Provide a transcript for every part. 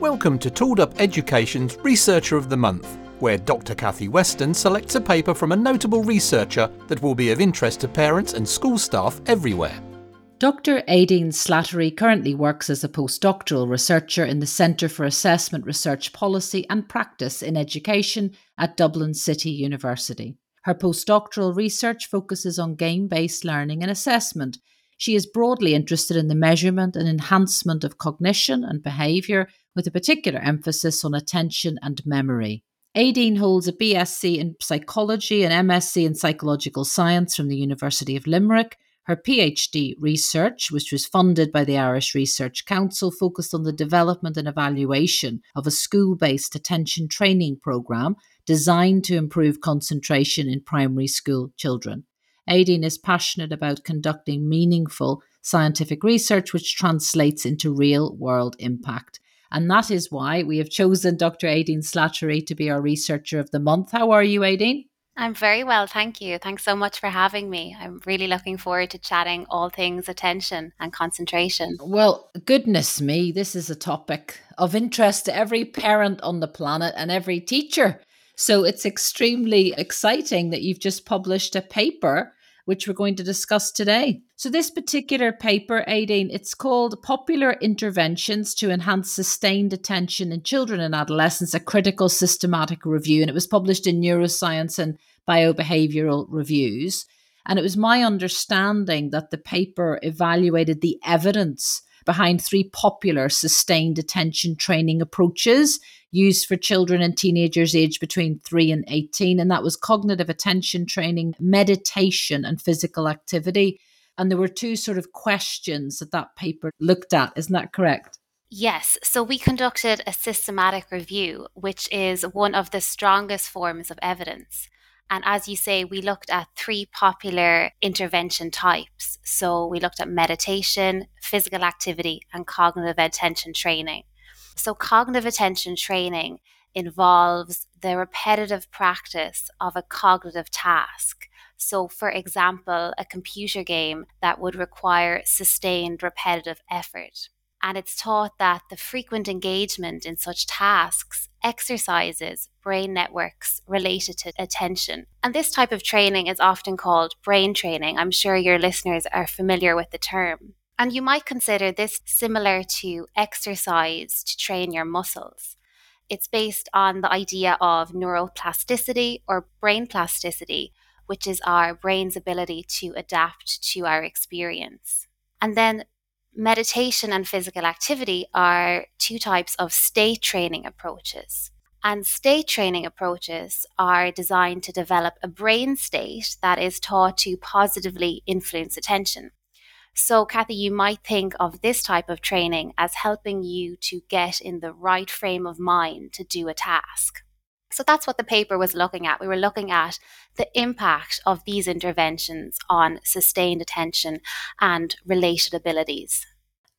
Welcome to Tooled Up Education's Researcher of the Month, where Dr. Kathy Weston selects a paper from a notable researcher that will be of interest to parents and school staff everywhere. Dr. Aideen Slattery currently works as a postdoctoral researcher in the Centre for Assessment Research Policy and Practice in Education at Dublin City University. Her postdoctoral research focuses on game based learning and assessment. She is broadly interested in the measurement and enhancement of cognition and behaviour with a particular emphasis on attention and memory. Aideen holds a BSc in psychology and MSc in psychological science from the University of Limerick. Her PhD research, which was funded by the Irish Research Council, focused on the development and evaluation of a school based attention training programme designed to improve concentration in primary school children. Aideen is passionate about conducting meaningful scientific research which translates into real world impact. And that is why we have chosen Dr. Aideen Slattery to be our Researcher of the Month. How are you, Aideen? I'm very well, thank you. Thanks so much for having me. I'm really looking forward to chatting all things attention and concentration. Well, goodness me, this is a topic of interest to every parent on the planet and every teacher. So it's extremely exciting that you've just published a paper which we're going to discuss today. So this particular paper, Aideen, it's called Popular Interventions to Enhance Sustained Attention in Children and Adolescents, a critical systematic review. And it was published in Neuroscience and Biobehavioral Reviews. And it was my understanding that the paper evaluated the evidence behind three popular sustained attention training approaches used for children and teenagers aged between 3 and 18. And that was cognitive attention training, meditation, and physical activity. And there were two sort of questions that that paper looked at. Isn't that correct? Yes. So we conducted a systematic review, which is one of the strongest forms of evidence. And as you say, we looked at three popular intervention types. So we looked at meditation, physical activity, and cognitive attention training. So, cognitive attention training involves the repetitive practice of a cognitive task. So, for example, a computer game that would require sustained repetitive effort. And it's taught that the frequent engagement in such tasks exercises brain networks related to attention. And this type of training is often called brain training. I'm sure your listeners are familiar with the term. And you might consider this similar to exercise to train your muscles. It's based on the idea of neuroplasticity or brain plasticity, which is our brain's ability to adapt to our experience. And then meditation and physical activity are two types of state training approaches. And state training approaches are designed to develop a brain state that is taught to positively influence attention. So, Kathy, you might think of this type of training as helping you to get in the right frame of mind to do a task. So, that's what the paper was looking at. We were looking at the impact of these interventions on sustained attention and related abilities.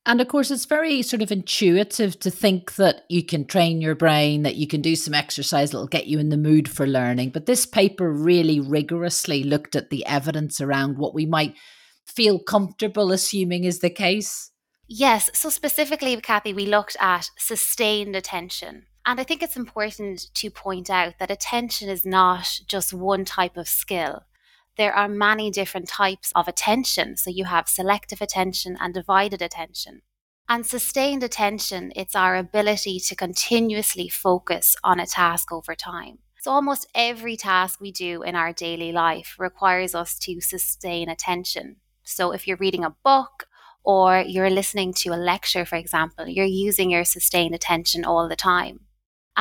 And of course, it's very sort of intuitive to think that you can train your brain, that you can do some exercise that'll get you in the mood for learning. But this paper really rigorously looked at the evidence around what we might feel comfortable assuming is the case? Yes. So, specifically, Kathy, we looked at sustained attention. And I think it's important to point out that attention is not just one type of skill. There are many different types of attention. So, you have selective attention and divided attention. And sustained attention, it's our ability to continuously focus on a task over time. So, almost every task we do in our daily life requires us to sustain attention. So if you're reading a book or you're listening to a lecture, for example, you're using your sustained attention all the time.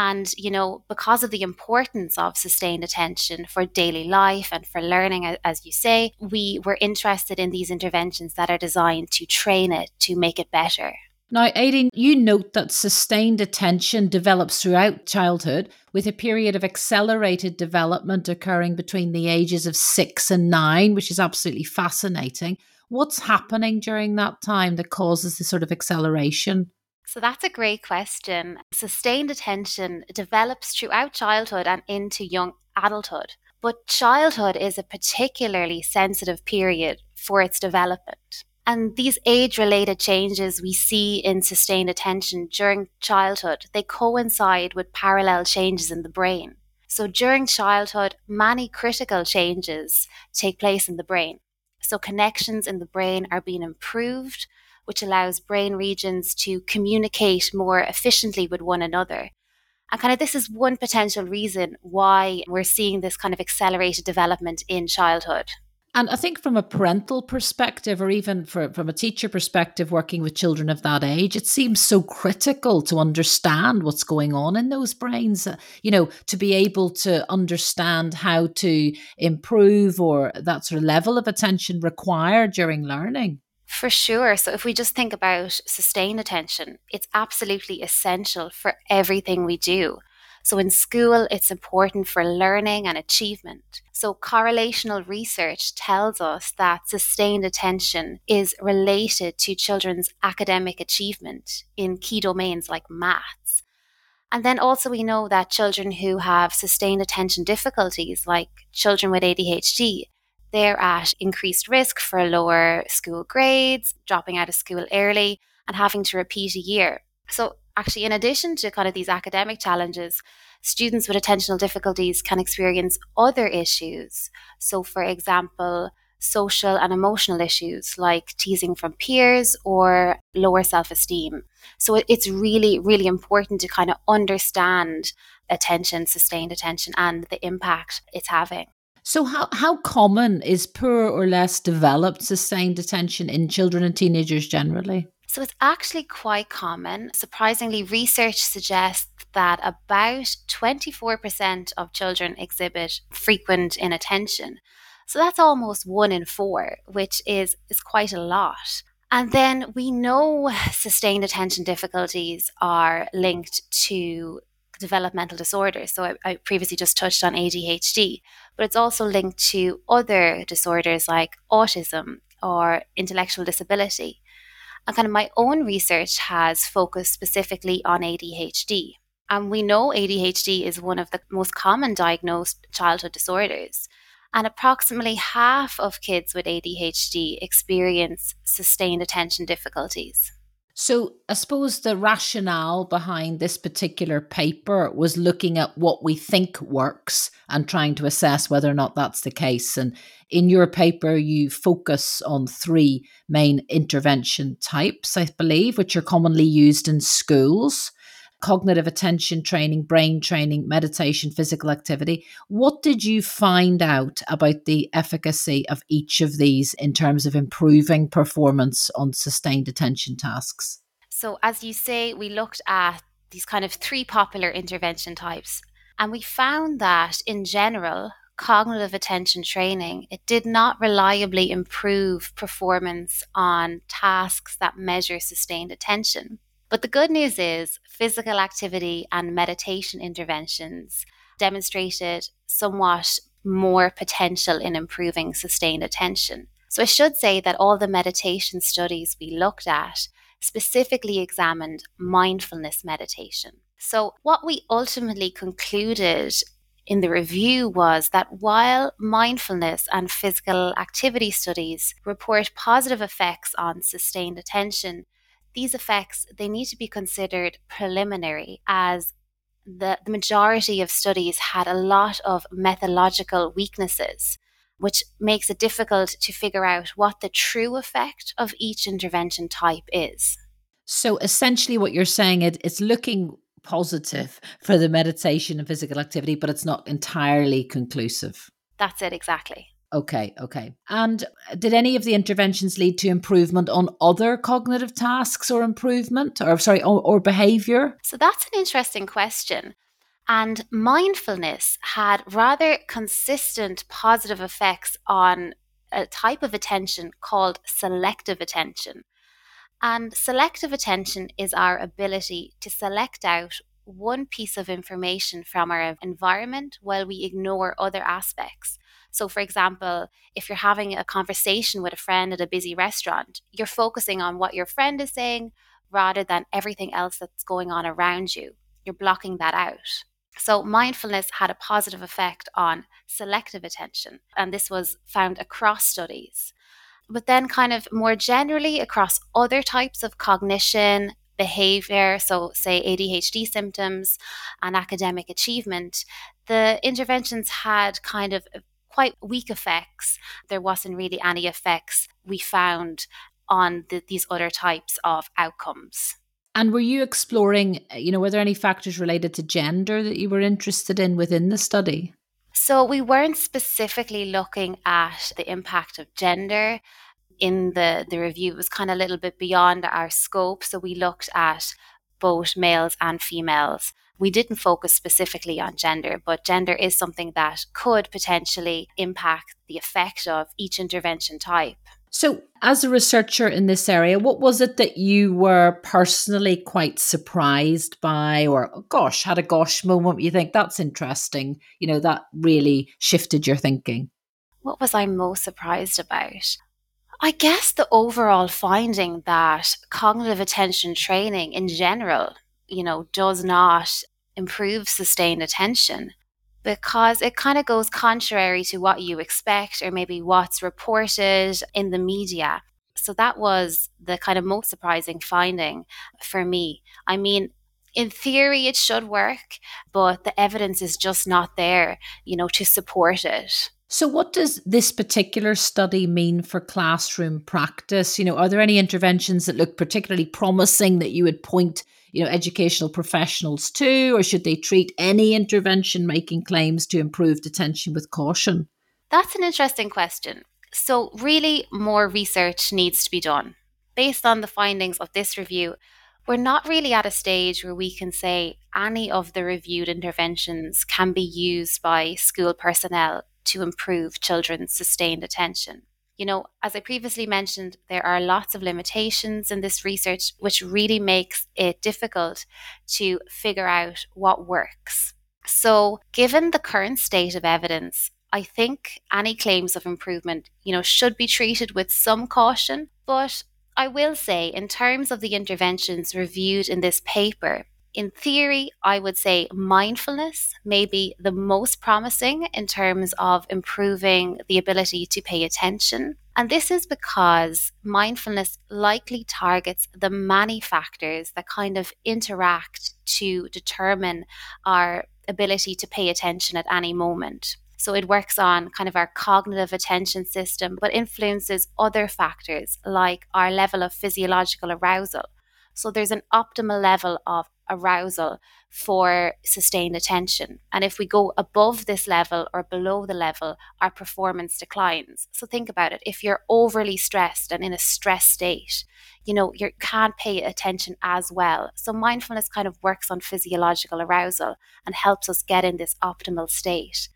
And, you know, because of the importance of sustained attention for daily life and for learning, as you say, we were interested in these interventions that are designed to train it to make it better. Now, Aideen, you note that sustained attention develops throughout childhood, with a period of accelerated development occurring between the ages of six and nine, which is absolutely fascinating. What's happening during that time that causes this sort of acceleration? So that's a great question. Sustained attention develops throughout childhood and into young adulthood. But childhood is a particularly sensitive period for its development. And these age related changes we see in sustained attention during childhood, they coincide with parallel changes in the brain. So during childhood, many critical changes take place in the brain. So connections in the brain are being improved, which allows brain regions to communicate more efficiently with one another. And kind of this is one potential reason why we're seeing this kind of accelerated development in childhood. And I think from a parental perspective, or even for, from a teacher perspective, working with children of that age, it seems so critical to understand what's going on in those brains. Uh, you know, to be able to understand how to improve or that sort of level of attention required during learning. For sure. So, if we just think about sustained attention, it's absolutely essential for everything we do. So in school, it's important for learning and achievement. So correlational research tells us that sustained attention is related to children's academic achievement in key domains like maths. And then also, we know that children who have sustained attention difficulties, like children with ADHD, they're at increased risk for lower school grades, dropping out of school early, and having to repeat a year. So, actually, in addition to kind of these academic challenges, students with attentional difficulties can experience other issues. So, for example, social and emotional issues like teasing from peers or lower self esteem. So, it's really, really important to kind of understand attention, sustained attention, and the impact it's having. So, how, how common is poor or less developed sustained attention in children and teenagers generally? So it's actually quite common. Surprisingly, research suggests that about 24% of children exhibit frequent inattention. So that's almost one in four, which is, is quite a lot. And then we know sustained attention difficulties are linked to developmental disorders. So I, I, previously just touched on ADHD, but it's also linked to other disorders like autism or intellectual disability. And kind of my own research has focused specifically on ADHD. And we know ADHD is one of the most common diagnosed childhood disorders. And approximately half of kids with ADHD experience sustained attention difficulties. So, I suppose the rationale behind this particular paper was looking at what we think works and trying to assess whether or not that's the case. And in your paper, you focus on three main intervention types, I believe, which are commonly used in schools cognitive attention training, brain training, meditation, physical activity. What did you find out about the efficacy of each of these in terms of improving performance on sustained attention tasks? So, as you say, we looked at these kind of three popular intervention types, and we found that in general, cognitive attention training, it did not reliably improve performance on tasks that measure sustained attention. But the good news is physical activity and meditation interventions demonstrated somewhat more potential in improving sustained attention. So I should say that all the meditation studies we looked at specifically examined mindfulness meditation. So, what we ultimately concluded in the review was that while mindfulness and physical activity studies report positive effects on sustained attention, these effects they need to be considered preliminary as the, the majority of studies had a lot of methodological weaknesses which makes it difficult to figure out what the true effect of each intervention type is. So essentially what you're saying it, it's looking positive for the meditation and physical activity but it's not entirely conclusive. That's it exactly. Okay, okay. And uh, did any of the interventions lead to improvement on other cognitive tasks or improvement or sorry, or, or behavior? So that's an interesting question. And mindfulness had rather consistent positive effects on a type of attention called selective attention. And selective attention is our ability to select out one piece of information from our environment while we ignore other aspects. So, for example, if you're having a conversation with a friend at a busy restaurant, you're focusing on what your friend is saying rather than everything else that's going on around you. You're blocking that out. So, mindfulness had a positive effect on selective attention, and this was found across studies. But then, kind of more generally, across other types of cognition, behavior, so say ADHD symptoms and academic achievement, the interventions had kind of quite weak effects. There wasn't really any effects we found on the, these other types of outcomes. And were you exploring, uh, you know, were there any factors related to gender that you were interested in within the study? So we weren't specifically looking at the impact of gender in the, the review. It was kind of a little bit beyond our scope. So we looked at both males and females. We didn't focus specifically on gender, but gender is something that could potentially impact the effect of each intervention type. So, as a researcher in this area, what was it that you were personally quite surprised by, or oh, gosh, had a gosh moment? You think that's interesting, you know, that really shifted your thinking? What was I most surprised about? I guess the overall finding that cognitive attention training in general, you know, does not improve sustained attention because it kind of goes contrary to what you expect or maybe what's reported in the media. So that was the kind of most surprising finding for me. I mean, in theory, it should work, but the evidence is just not there, you know, to support it. So, what does this particular study mean for classroom practice? You know, are there any interventions that look particularly promising that you would point you know, educational professionals too, or should they treat any intervention making claims to improve detention with caution? That's an interesting question. So, really, more research needs to be done. Based on the findings of this review, we're not really at a stage where we can say any of the reviewed interventions can be used by school personnel to improve children's sustained attention. You know, as I previously mentioned, there are lots of limitations in this research, which really makes it difficult to figure out what works. So, given the current state of evidence, I think any claims of improvement, you know, should be treated with some caution. But I will say, in terms of the interventions reviewed in this paper, in theory, I would say mindfulness may be the most promising in terms of improving the ability to pay attention. And this is because mindfulness likely targets the many factors that kind of interact to determine our ability to pay attention at any moment. So it works on kind of our cognitive attention system, but influences other factors like our level of physiological arousal. So there's an optimal level of arousal for sustained attention. And if we go above this level or below the level, our performance declines. So think about it. If you're overly stressed and in a stress state, you know, you can't pay attention as well. So mindfulness kind of works on physiological arousal and helps us get in this optimal state.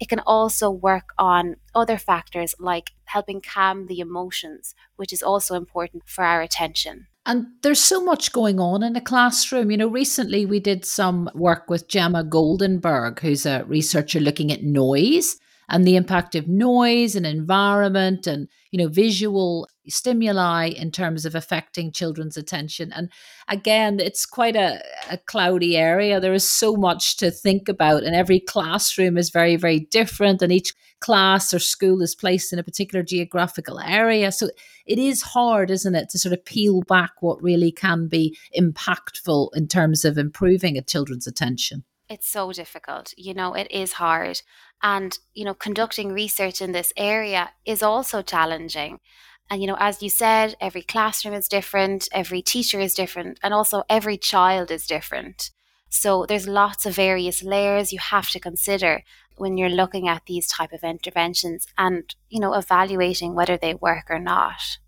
It can also work on other factors like helping calm the emotions, which is also important for our attention. And there's so much going on in a classroom. You know, recently we did some work with Gemma Goldenberg, who's a researcher looking at noise and the impact of noise and environment and you know visual stimuli in terms of affecting children's attention and again it's quite a, a cloudy area there is so much to think about and every classroom is very very different and each class or school is placed in a particular geographical area so it is hard isn't it to sort of peel back what really can be impactful in terms of improving a children's attention it's so difficult. You know, it is hard. And, you know, conducting research in this area is also challenging. And, you know, as you said, every classroom is different, every teacher is different, and also every child is different. So there's lots of various layers you have to consider when you're looking at these type of interventions and, you know, evaluating whether they work or not.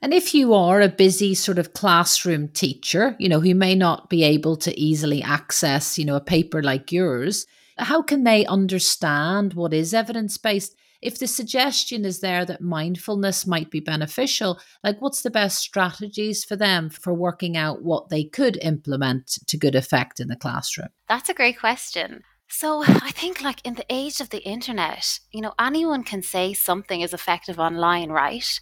And if you are a busy sort of classroom teacher, you know, who may not be able to easily access, you know, a paper like yours, how can they understand what is evidence based? If the suggestion is there that mindfulness might be beneficial, like what's the best strategies for them for working out what they could implement to good effect in the classroom? That's a great question. So I think like in the age of the internet, you know, anyone can say something is effective online, right?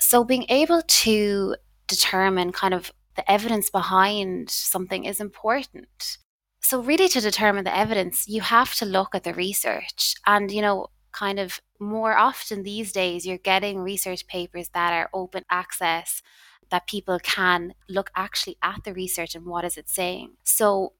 So being able to determine kind of the evidence behind something is important. So really to determine the evidence, you have to look at the research. And you know, kind of more often these days, you're getting research papers that are open access that people can look actually at the research and what is it saying. So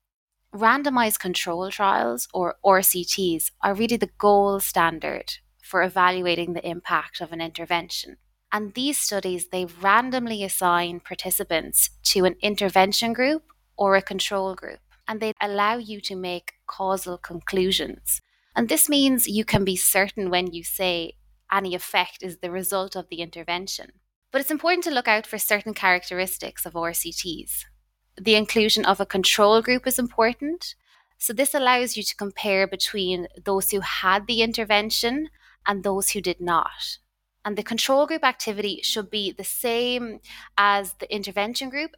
randomized control trials or RCTs are really the gold standard for evaluating the impact of an intervention. And these studies, they randomly assign participants to an intervention group or a control group, and they allow you to make causal conclusions. And this means you can be certain when you say any effect is the result of the intervention. But it's important to look out for certain characteristics of RCTs. The inclusion of a control group is important. So, this allows you to compare between those who had the intervention and those who did not. And the control group activity should be the same as the intervention group,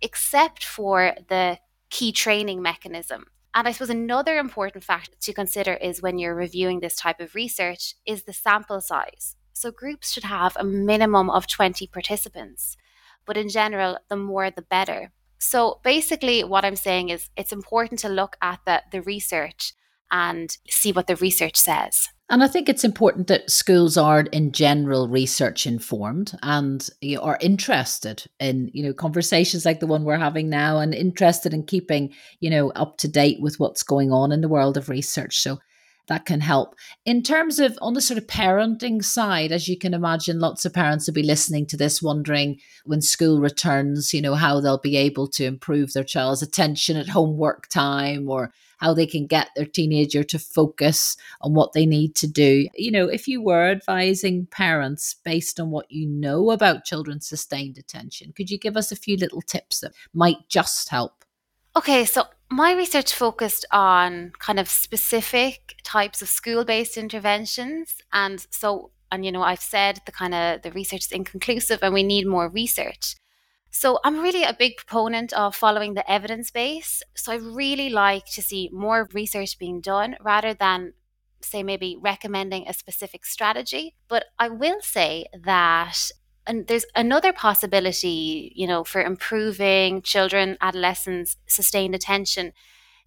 except for the key training mechanism. And I suppose another important factor to consider is when you're reviewing this type of research is the sample size. So groups should have a minimum of 20 participants, but in general, the more the better. So basically, what I'm saying is it's important to look at the, the research and see what the research says. And I think it's important that schools are in general research informed and you know, are interested in, you know, conversations like the one we're having now and interested in keeping, you know, up to date with what's going on in the world of research. So that can help. In terms of on the sort of parenting side, as you can imagine, lots of parents will be listening to this wondering when school returns, you know, how they'll be able to improve their child's attention at homework time or how they can get their teenager to focus on what they need to do. You know, if you were advising parents based on what you know about children's sustained attention, could you give us a few little tips that might just help? Okay, so my research focused on kind of specific types of school-based interventions and so and you know I've said the kind of the research is inconclusive and we need more research. So I'm really a big proponent of following the evidence base. So I really like to see more research being done rather than say maybe recommending a specific strategy, but I will say that and there's another possibility, you know, for improving children, adolescents' sustained attention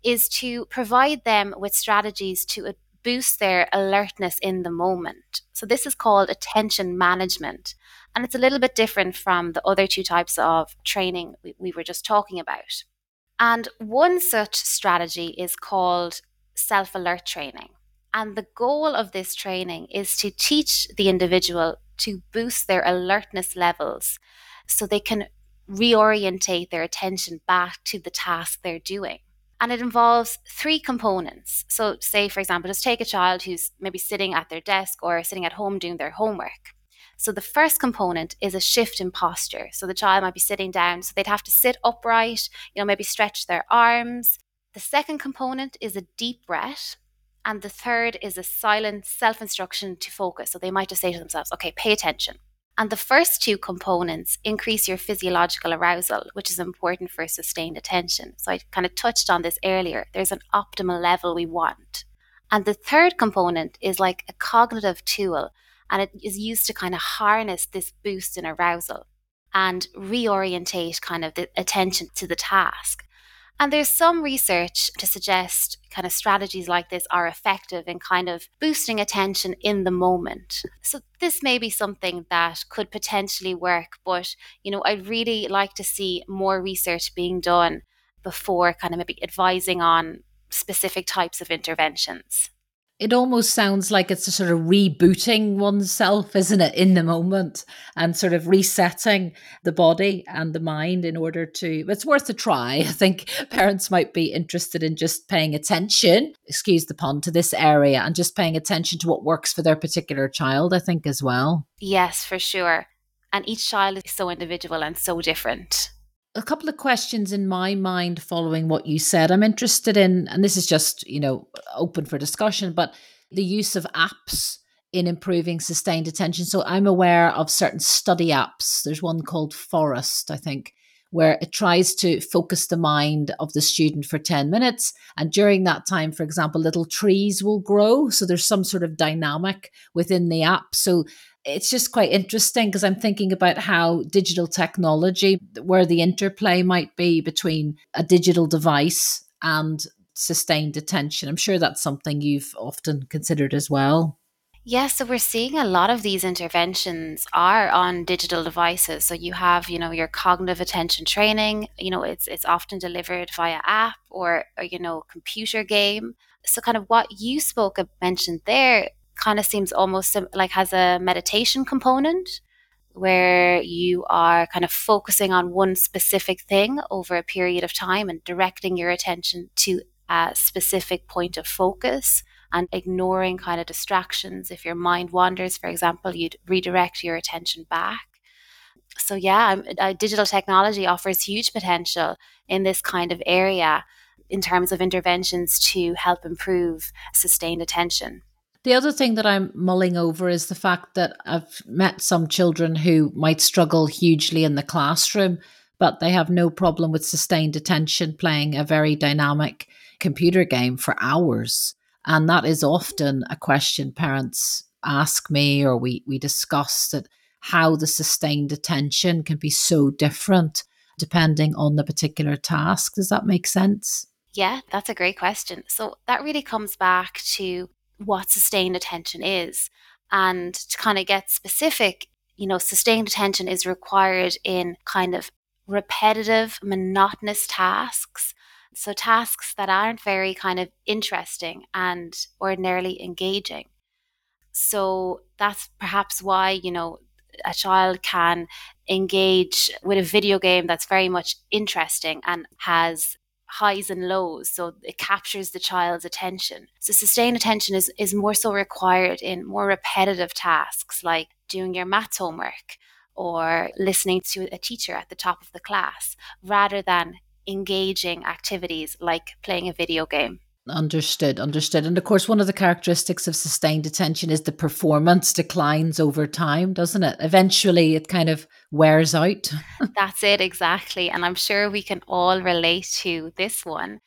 is to provide them with strategies to boost their alertness in the moment. So this is called attention management. And it's a little bit different from the other two types of training we, we were just talking about. And one such strategy is called self alert training. And the goal of this training is to teach the individual to boost their alertness levels so they can reorientate their attention back to the task they're doing. And it involves three components. So, say, for example, just take a child who's maybe sitting at their desk or sitting at home doing their homework. So, the first component is a shift in posture. So, the child might be sitting down, so they'd have to sit upright, you know, maybe stretch their arms. The second component is a deep breath. And the third is a silent self instruction to focus. So they might just say to themselves, okay, pay attention. And the first two components increase your physiological arousal, which is important for sustained attention. So I kind of touched on this earlier. There's an optimal level we want. And the third component is like a cognitive tool, and it is used to kind of harness this boost in arousal and reorientate kind of the attention to the task. And there's some research to suggest kind of strategies like this are effective in kind of boosting attention in the moment. So this may be something that could potentially work, but you know, I'd really like to see more research being done before kind of maybe advising on specific types of interventions it almost sounds like it's a sort of rebooting oneself, isn't it, in the moment and sort of resetting the body and the mind in order to. It's worth a try. I think parents might be interested in just paying attention, excuse the pun, to this area and just paying attention to what works for their particular child, I think, as well. Yes, for sure. And each child is so individual and so different a couple of questions in my mind following what you said. I'm interested in, and this is just, you know, open for discussion, but the use of apps in improving sustained attention. So I'm aware of certain study apps. There's one called Forest, I think, where it tries to focus the mind of the student for 10 minutes. And during that time, for example, little trees will grow. So there's some sort of dynamic within the app. So it's just quite interesting because I'm thinking about how digital technology, where the interplay might be between a digital device and sustained attention. I'm sure that's something you've often considered as well. Yes, so we're seeing a lot of these interventions are on digital devices. So you have, you know, your cognitive attention training, you know, it's it's often delivered via app or, or you know, computer game. So kind of what you spoke of mentioned there kind of seems almost like has a meditation component where you are kind of focusing on one specific thing over a period of time and directing your attention to a specific point of focus and ignoring kind of distractions. If your mind wanders, for example, you'd redirect your attention back. So, yeah, uh, digital technology offers huge potential in this kind of area in terms of interventions to help improve sustained attention. The other thing that I'm mulling over is the fact that I've met some children who might struggle hugely in the classroom, but they have no problem with sustained attention playing a very dynamic computer game for hours. And that is often a question parents ask me or we, we discuss that how the sustained attention can be so different depending on the particular task. Does that make sense? Yeah, that's a great question. So that really comes back to what sustained attention is. And to kind of get specific, you know, sustained attention is required in kind of repetitive, monotonous tasks so tasks that aren't very kind of interesting and ordinarily engaging. So that's perhaps why, you know, a child can engage with a video game that's very much interesting and has highs and lows so it captures the child's attention so sustained attention is, is more so required in more repetitive tasks like doing your maths homework or listening to a teacher at the top of the class rather than engaging activities like playing a video game. Understood, understood. And of course, one of the characteristics of sustained attention is the performance declines over time, doesn't it? Eventually, it kind of wears out. That's it, exactly. And I'm sure we can all relate to this one.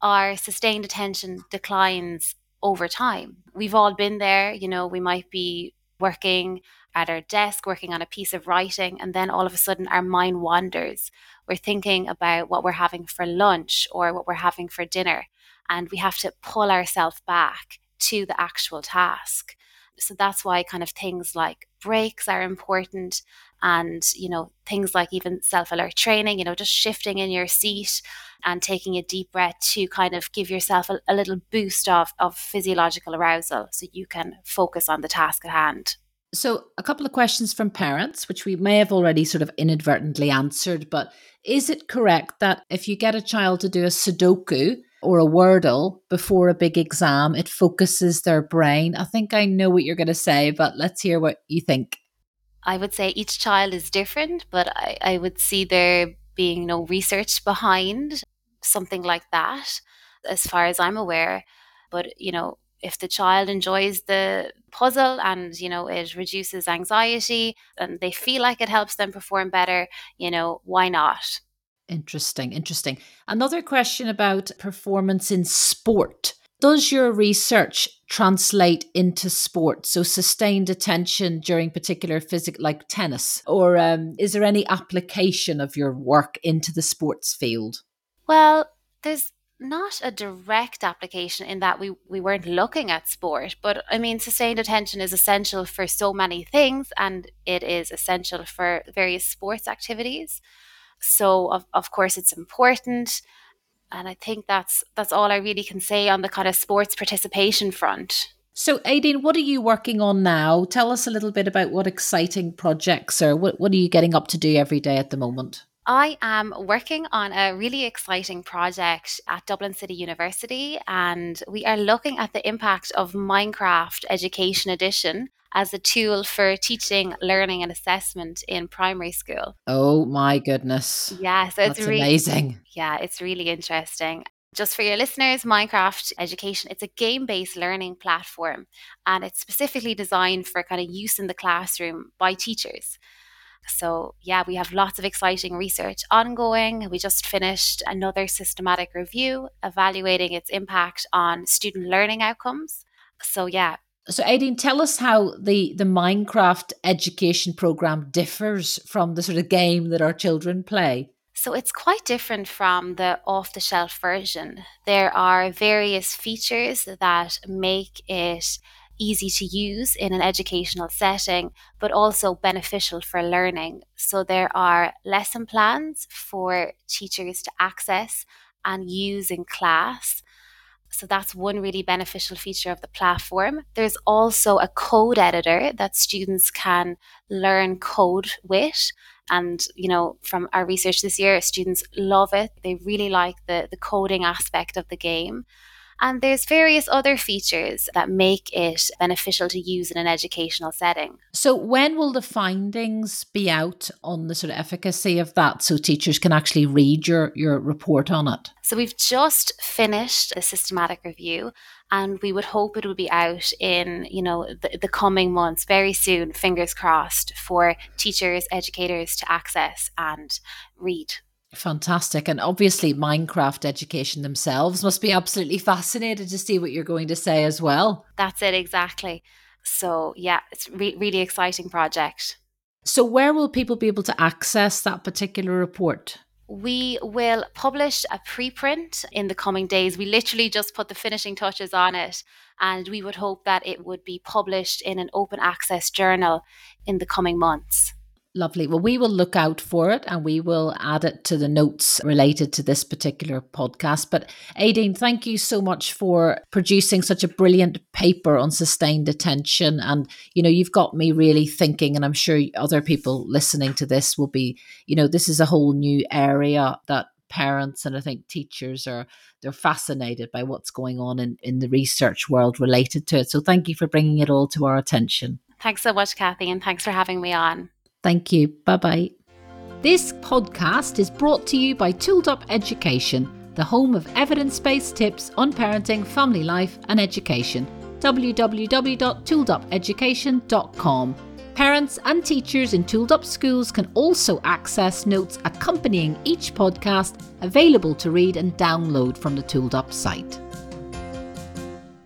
Our sustained attention declines over time. We've all been there, you know, we might be working at our desk, working on a piece of writing, and then all of a sudden our mind wanders we're thinking about what we're having for lunch or what we're having for dinner. And we have to pull ourselves back to the actual task. So that's why kind of things like breaks are important and you know things like even self-alert training you know just shifting in your seat and taking a deep breath to kind of give yourself a, a little boost of, of physiological arousal so you can focus on the task at hand so, a couple of questions from parents, which we may have already sort of inadvertently answered, but is it correct that if you get a child to do a Sudoku or a Wordle before a big exam, it focuses their brain? I think I know what you're going to say, but let's hear what you think. I would say each child is different, but I, I would see there being no research behind something like that, as far as I'm aware. But, you know, if the child enjoys the puzzle and you know it reduces anxiety and they feel like it helps them perform better you know why not interesting interesting. Another question about performance in sport. Does your research translate into sport? So sustained attention during particular physical like tennis or um, is there any application of your work into the sports field? Well there's not a direct application in that we, we weren't looking at sport, but I mean, sustained attention is essential for so many things and it is essential for various sports activities. So, of, of course, it's important. And I think that's that's all I really can say on the kind of sports participation front. So, Aideen, what are you working on now? Tell us a little bit about what exciting projects or what, what are you getting up to do every day at the moment? I am working on a really exciting project at Dublin City University, and we are looking at the impact of Minecraft Education Edition as a tool for teaching, learning, and assessment in primary school. Oh my goodness. Yeah, so That's it's really, amazing. Yeah, it's really interesting. Just for your listeners, Minecraft Education, it's a game-based learning platform and it's specifically designed for kind of use in the classroom by teachers. So, yeah, we have lots of exciting research ongoing. We just finished another systematic review evaluating its impact on student learning outcomes. So, yeah. So, Aideen, tell us how the, the Minecraft education program differs from the sort of game that our children play. So it's quite different from the off the shelf version. There are various features that make it easy to use in an educational setting, but also beneficial for learning. So there are lesson plans for teachers to access and use in class. So that's one really beneficial feature of the platform. There's also a code editor that students can learn code with. And, you know, from our research this year, students love it. They really like the, the coding aspect of the game. And there's various other features that make it beneficial to use in an educational setting. So, when will the findings be out on the sort of efficacy of that so teachers can actually read your, your report on it? So, we've just finished a systematic review and we would hope it would be out in you know the, the coming months very soon fingers crossed for teachers educators to access and read Fantastic. And obviously, Minecraft education themselves must be absolutely fascinated to see what you're going to say as well. That's it, exactly. So, yeah, it's a re- really exciting project. So, where will people be able to access that particular report? We will publish a preprint in the coming days. We literally just put the finishing touches on it, and we would hope that it would be published in an open access journal in the coming months. Lovely. Well, we will look out for it and we will add it to the notes related to this particular podcast. But Aideen, thank you so much for producing such a brilliant paper on sustained attention. And, you know, you've got me really thinking, and I'm sure other people listening to this will be, you know, this is a whole new area that parents and I think teachers are they're fascinated by what's going on in, in the research world related to it. So thank you for bringing it all to our attention. Thanks so much, Kathy, and thanks for having me on. Thank you. Bye bye. This podcast is brought to you by Tooled Education, the home of evidence based tips on parenting, family life, and education. www.tooledupeducation.com. Parents and teachers in Tooled Up schools can also access notes accompanying each podcast available to read and download from the Tooled Up site.